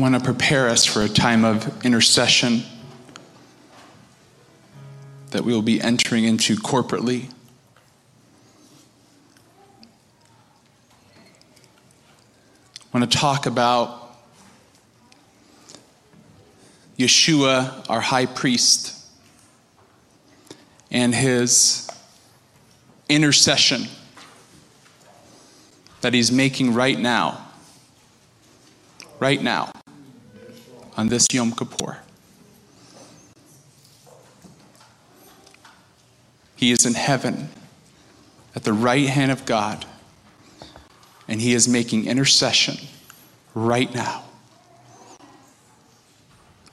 Want to prepare us for a time of intercession that we will be entering into corporately. I want to talk about Yeshua, our high priest, and his intercession that he's making right now. Right now, on this Yom Kippur. He is in heaven at the right hand of God and he is making intercession right now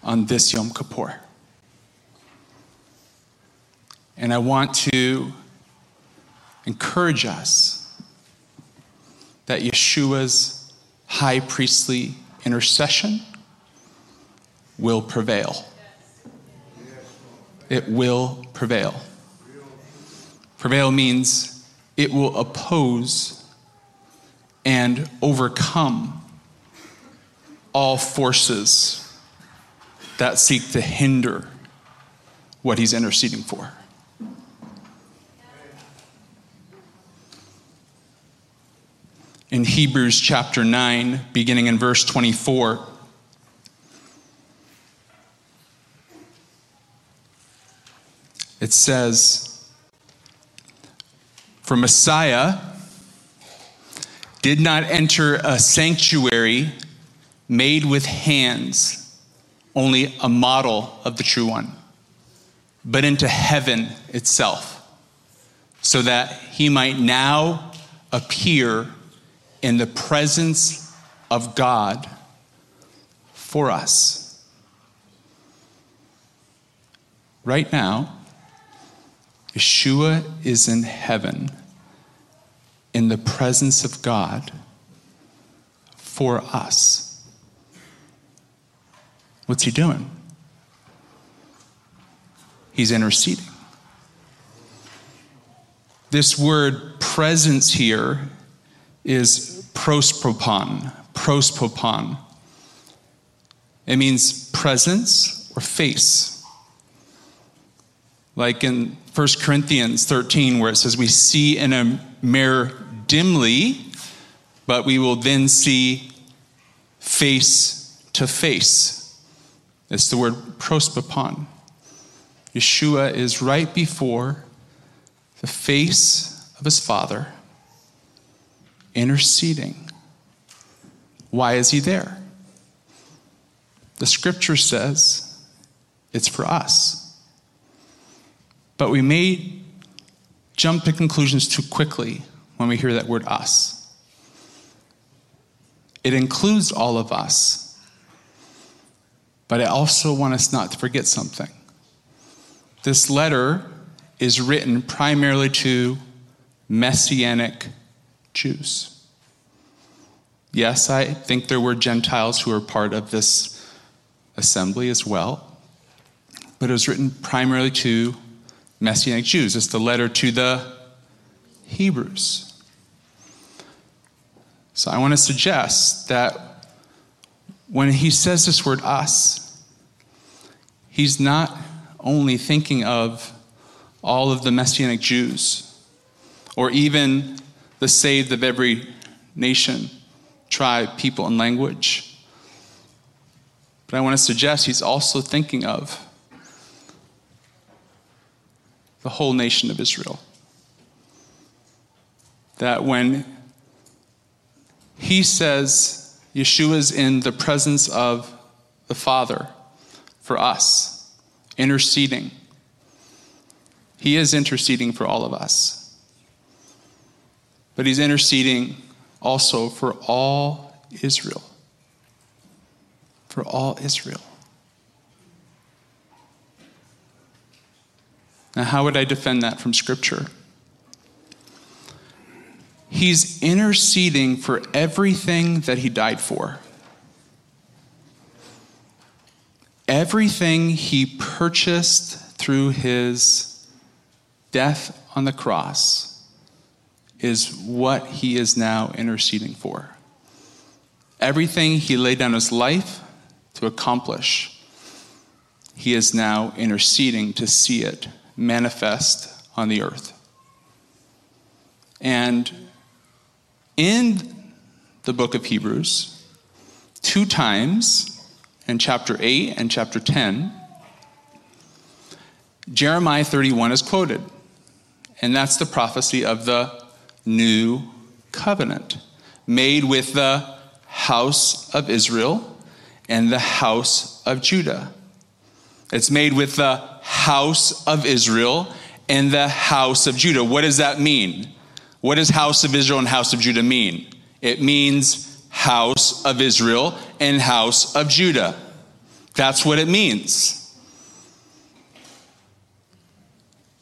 on this Yom Kippur. And I want to encourage us that Yeshua's high priestly intercession will prevail. It will prevail. Prevail means it will oppose and overcome all forces that seek to hinder what he's interceding for. In Hebrews chapter 9, beginning in verse 24, it says, For Messiah, did not enter a sanctuary made with hands, only a model of the true one, but into heaven itself, so that he might now appear in the presence of God for us. Right now, Yeshua is in heaven in the presence of God for us. What's he doing? He's interceding. This word presence here is prosopon, prosopon. It means presence or face. Like in 1 Corinthians 13, where it says, We see in a mirror dimly, but we will then see face to face. It's the word prosopon. Yeshua is right before the face of his Father, interceding. Why is he there? The scripture says it's for us. But we may jump to conclusions too quickly when we hear that word us. It includes all of us. But I also want us not to forget something. This letter is written primarily to Messianic Jews. Yes, I think there were Gentiles who were part of this assembly as well, but it was written primarily to Messianic Jews. It's the letter to the Hebrews. So I want to suggest that when he says this word us, he's not only thinking of all of the Messianic Jews or even the saved of every nation, tribe, people, and language. But I want to suggest he's also thinking of the whole nation of Israel. That when he says Yeshua's in the presence of the Father for us, interceding. He is interceding for all of us. But he's interceding also for all Israel. For all Israel. Now, how would I defend that from Scripture? He's interceding for everything that he died for. Everything he purchased through his death on the cross is what he is now interceding for. Everything he laid down his life to accomplish, he is now interceding to see it manifest on the earth. And in the book of Hebrews, two times in chapter 8 and chapter 10, Jeremiah 31 is quoted. And that's the prophecy of the new covenant made with the house of Israel and the house of Judah. It's made with the house of Israel and the house of Judah. What does that mean? What does house of Israel and house of Judah mean? It means house of Israel and house of Judah. That's what it means.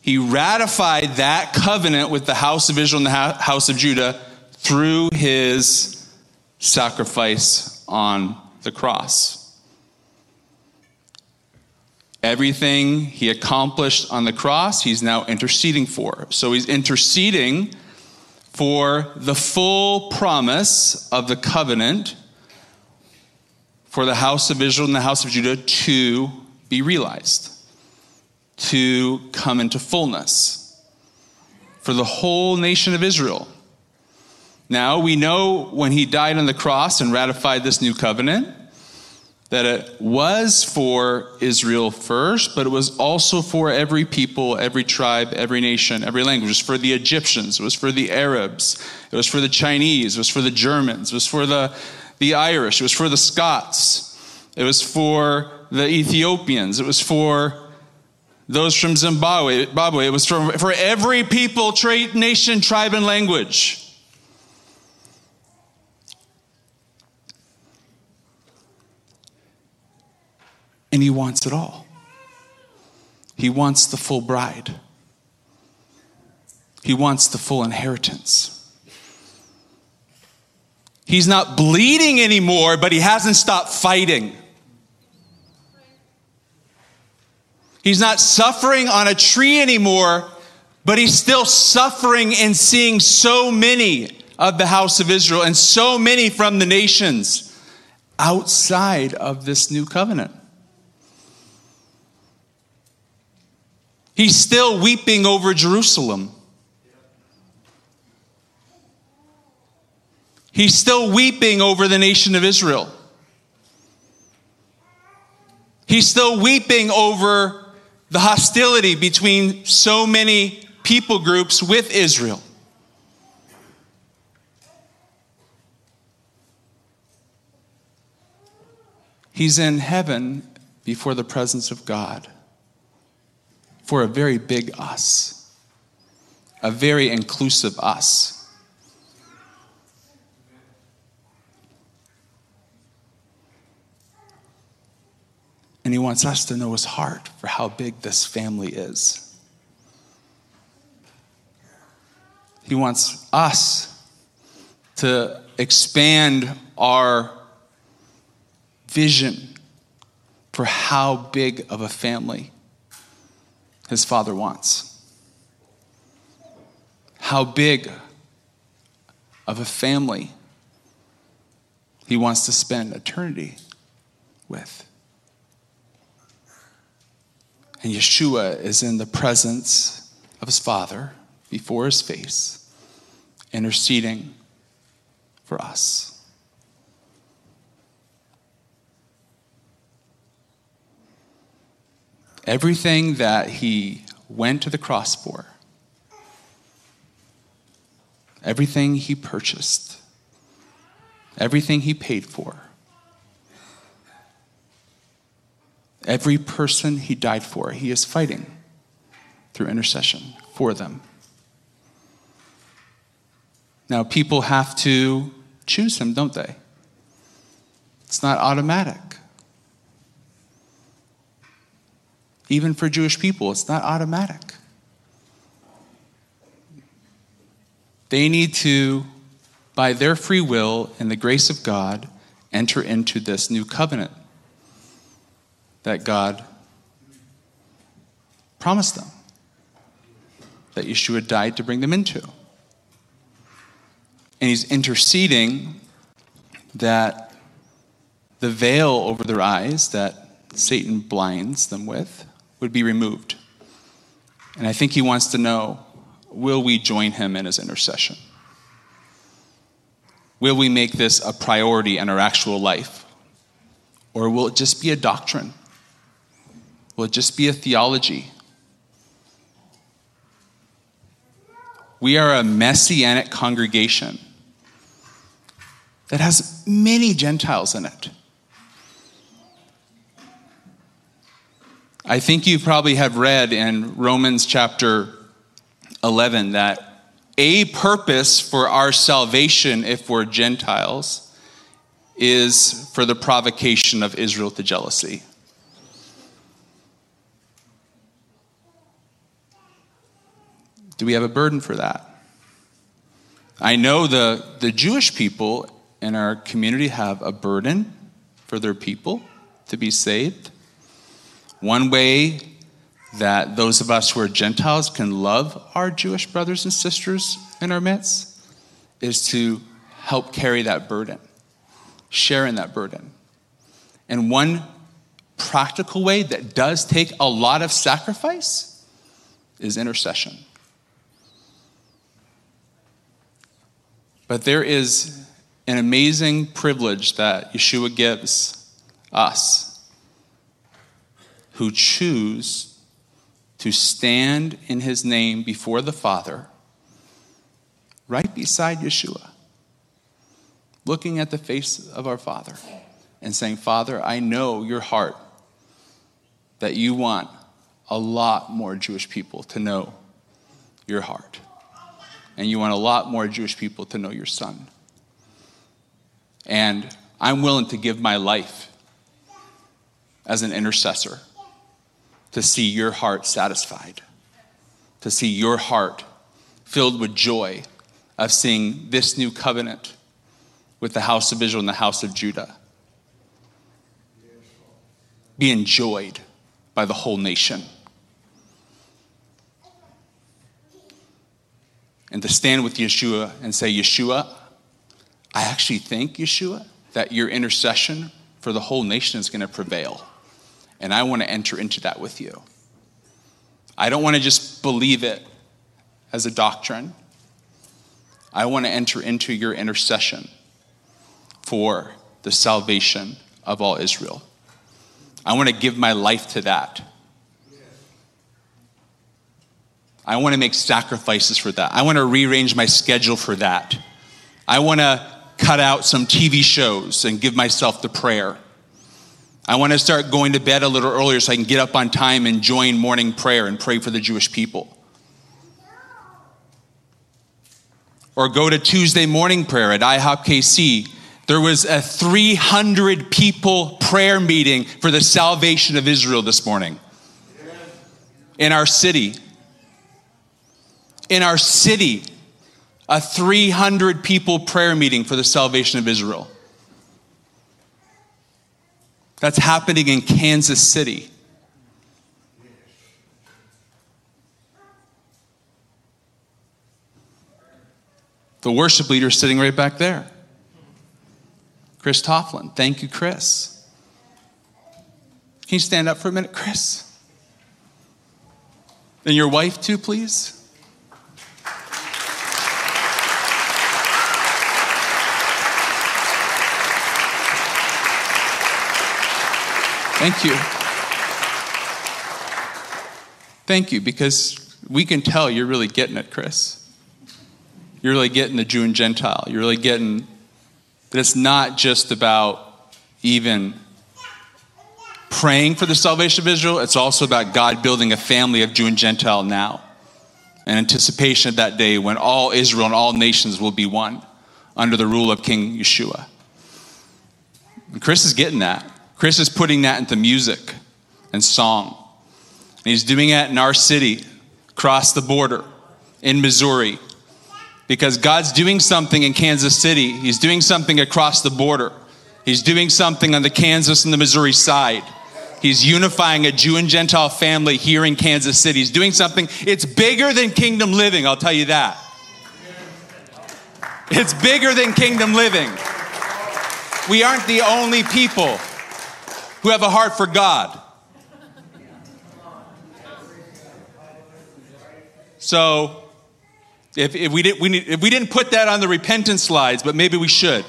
He ratified that covenant with the house of Israel and the house of Judah through his sacrifice on the cross. Everything he accomplished on the cross, he's now interceding for. So he's interceding for the full promise of the covenant for the house of Israel and the house of Judah to be realized, to come into fullness for the whole nation of Israel. Now, we know when he died on the cross and ratified this new covenant that it was for Israel first, but it was also for every people, every tribe, every nation, every language. It was for the Egyptians, it was for the Arabs, it was for the Chinese, it was for the Germans, it was for the, the Irish, it was for the Scots, it was for the Ethiopians, it was for those from Zimbabwe, Zimbabwe. it was for, for every people, trade, nation, tribe, and language. And he wants it all. He wants the full bride, he wants the full inheritance. He's not bleeding anymore, but he hasn't stopped fighting. He's not suffering on a tree anymore, but he's still suffering and seeing so many of the house of Israel and so many from the nations outside of this new covenant. He's still weeping over Jerusalem. He's still weeping over the nation of Israel. He's still weeping over the hostility between so many people groups with Israel. He's in heaven before the presence of God for a very big us, a very inclusive us. And he wants us to know his heart for how big this family is. He wants us to expand our vision for how big of a family his father wants. How big of a family he wants to spend eternity with. And Yeshua is in the presence of his Father before his face, interceding for us. Everything that he went to the cross for, everything he purchased, everything he paid for, every person he died for, he is fighting through intercession for them. Now, people have to choose him, don't they? It's not automatic. Even for Jewish people, it's not automatic. They need to, by their free will and the grace of God, enter into this new covenant that God promised them, that Yeshua died to bring them into. And he's interceding that the veil over their eyes that Satan blinds them with would be removed. And I think he wants to know will we join him in his intercession? Will we make this a priority in our actual life? Or will it just be a doctrine? Will it just be a theology? We are a messianic congregation that has many Gentiles in it. I think you probably have read in Romans chapter 11 that a purpose for our salvation, if we're Gentiles, is for the provocation of Israel to jealousy. Do we have a burden for that? I know the, the Jewish people in our community have a burden for their people to be saved. One way that those of us who are Gentiles can love our Jewish brothers and sisters in our midst is to help carry that burden, share in that burden. And one practical way that does take a lot of sacrifice is intercession. But there is an amazing privilege that Yeshua gives us who choose to stand in his name before the Father, right beside Yeshua, looking at the face of our Father and saying, Father, I know your heart that you want a lot more Jewish people to know your heart. And you want a lot more Jewish people to know your son. And I'm willing to give my life as an intercessor to see your heart satisfied, to see your heart filled with joy of seeing this new covenant with the house of Israel and the house of Judah be enjoyed by the whole nation. And to stand with Yeshua and say, Yeshua, I actually think, Yeshua, that your intercession for the whole nation is going to prevail. And I want to enter into that with you. I don't want to just believe it as a doctrine. I want to enter into your intercession for the salvation of all Israel. I want to give my life to that. I want to make sacrifices for that. I want to rearrange my schedule for that. I want to cut out some TV shows and give myself to prayer. I want to start going to bed a little earlier so I can get up on time and join morning prayer and pray for the Jewish people. Or go to Tuesday morning prayer at IHOP KC. There was a 300 people prayer meeting for the salvation of Israel this morning in our city. In our city, a 300 people prayer meeting for the salvation of Israel. That's happening in Kansas City. The worship leader is sitting right back there. Chris Tofflin. Thank you, Chris. Can you stand up for a minute, Chris? And your wife, too, please. Thank you. Thank you, because we can tell you're really getting it, Chris. You're really getting the Jew and Gentile. You're really getting that it's not just about even praying for the salvation of Israel, it's also about God building a family of Jew and Gentile now. In anticipation of that day when all Israel and all nations will be one under the rule of King Yeshua. And Chris is getting that. Chris is putting that into music and song. And he's doing that in our city, across the border, in Missouri. Because God's doing something in Kansas City, He's doing something across the border. He's doing something on the Kansas and the Missouri side. He's unifying a Jew and Gentile family here in Kansas City. He's doing something, it's bigger than kingdom living, I'll tell you that. It's bigger than kingdom living. we aren't the only people who have a heart for God. So, if, if, we, did, we need, if we didn't put that on the repentance slides, but maybe we should.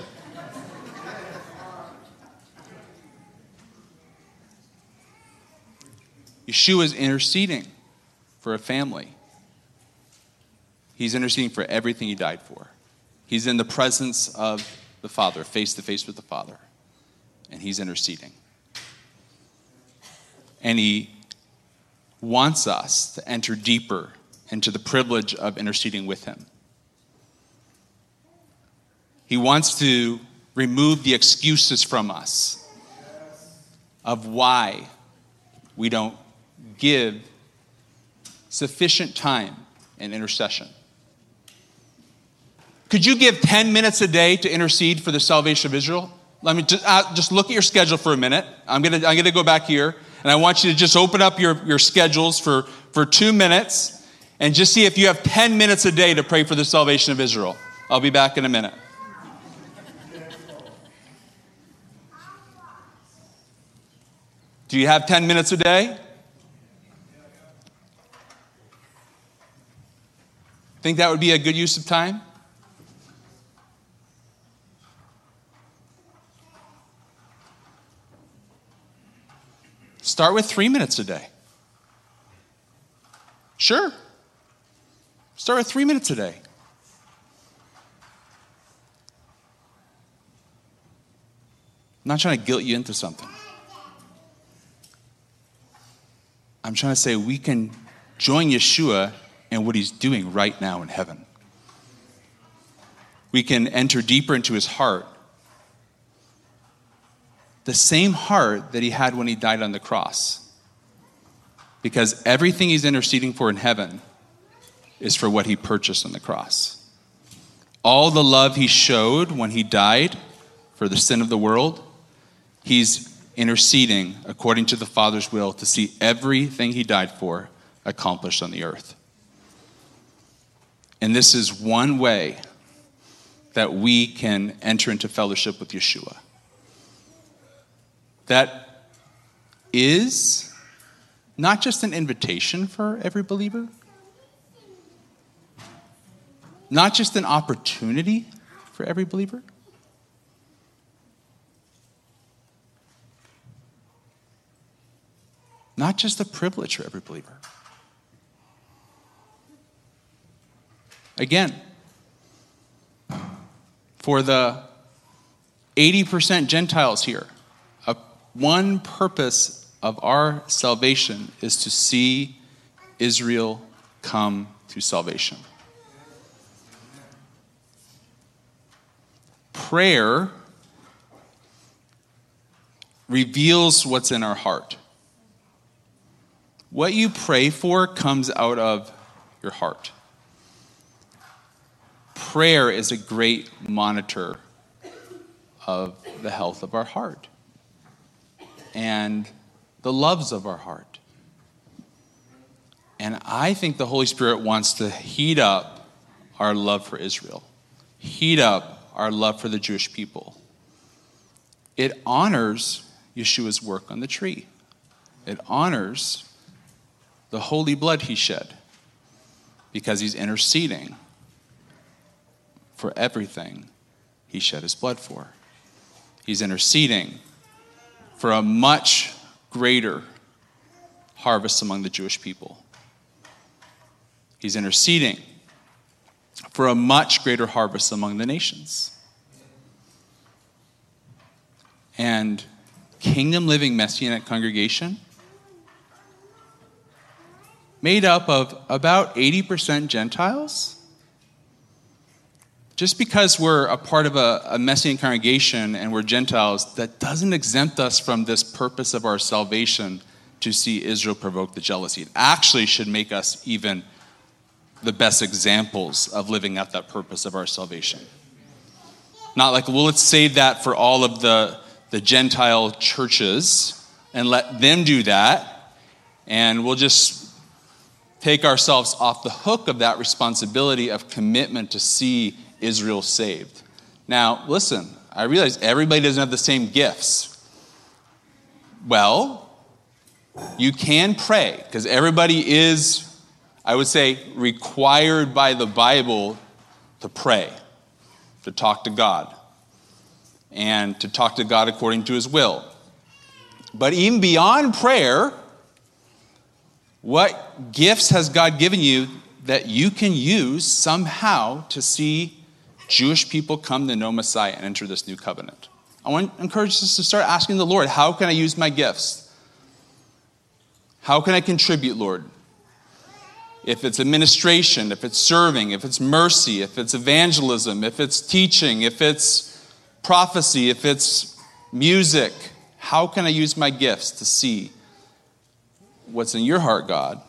Yeshua is interceding for a family. He's interceding for everything he died for. He's in the presence of the Father, face to face with the Father, and he's interceding. And he wants us to enter deeper into the privilege of interceding with him. He wants to remove the excuses from us of why we don't give sufficient time in intercession. Could you give 10 minutes a day to intercede for the salvation of Israel? Let me just, uh, just look at your schedule for a minute. I'm going to I'm gonna go back here, and I want you to just open up your, your schedules for, for two minutes and just see if you have 10 minutes a day to pray for the salvation of Israel. I'll be back in a minute. Do you have 10 minutes a day? Think that would be a good use of time? Start with three minutes a day. Sure. Start with three minutes a day. I'm not trying to guilt you into something. I'm trying to say we can join Yeshua in what he's doing right now in heaven. We can enter deeper into his heart the same heart that he had when he died on the cross. Because everything he's interceding for in heaven is for what he purchased on the cross. All the love he showed when he died for the sin of the world, he's interceding according to the Father's will to see everything he died for accomplished on the earth. And this is one way that we can enter into fellowship with Yeshua that is not just an invitation for every believer, not just an opportunity for every believer. Not just a privilege for every believer. Again, for the 80% Gentiles here, one purpose of our salvation is to see Israel come to salvation. Prayer reveals what's in our heart. What you pray for comes out of your heart. Prayer is a great monitor of the health of our heart and the loves of our heart. And I think the Holy Spirit wants to heat up our love for Israel, heat up our love for the Jewish people. It honors Yeshua's work on the tree, it honors the holy blood he shed because he's interceding for everything he shed his blood for. He's interceding for a much greater harvest among the Jewish people. He's interceding for a much greater harvest among the nations. And Kingdom Living Messianic Congregation, made up of about 80% Gentiles just because we're a part of a, a Messianic congregation and we're Gentiles, that doesn't exempt us from this purpose of our salvation to see Israel provoke the jealousy. It actually should make us even the best examples of living out that purpose of our salvation. Not like, well, let's save that for all of the, the Gentile churches and let them do that, and we'll just take ourselves off the hook of that responsibility of commitment to see Israel saved. Now, listen, I realize everybody doesn't have the same gifts. Well, you can pray because everybody is, I would say, required by the Bible to pray, to talk to God, and to talk to God according to his will. But even beyond prayer, what gifts has God given you that you can use somehow to see Jewish people come to know Messiah and enter this new covenant? I want to encourage us to start asking the Lord, how can I use my gifts? How can I contribute, Lord? If it's administration, if it's serving, if it's mercy, if it's evangelism, if it's teaching, if it's prophecy, if it's music, how can I use my gifts to see what's in your heart, God,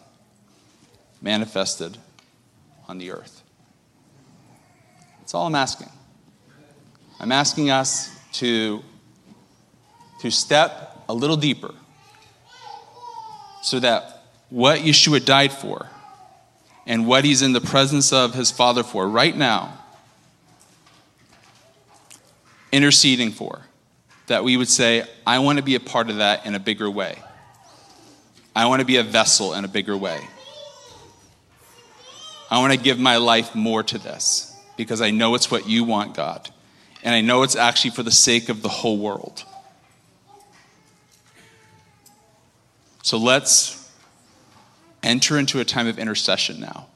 manifested on the earth? That's all I'm asking. I'm asking us to, to step a little deeper so that what Yeshua died for and what he's in the presence of his Father for right now, interceding for, that we would say, I want to be a part of that in a bigger way. I want to be a vessel in a bigger way. I want to give my life more to this because I know it's what you want, God. And I know it's actually for the sake of the whole world. So let's enter into a time of intercession now.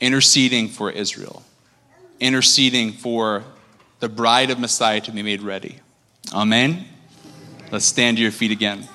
Interceding for Israel, interceding for the bride of Messiah to be made ready. Amen. Let's stand to your feet again.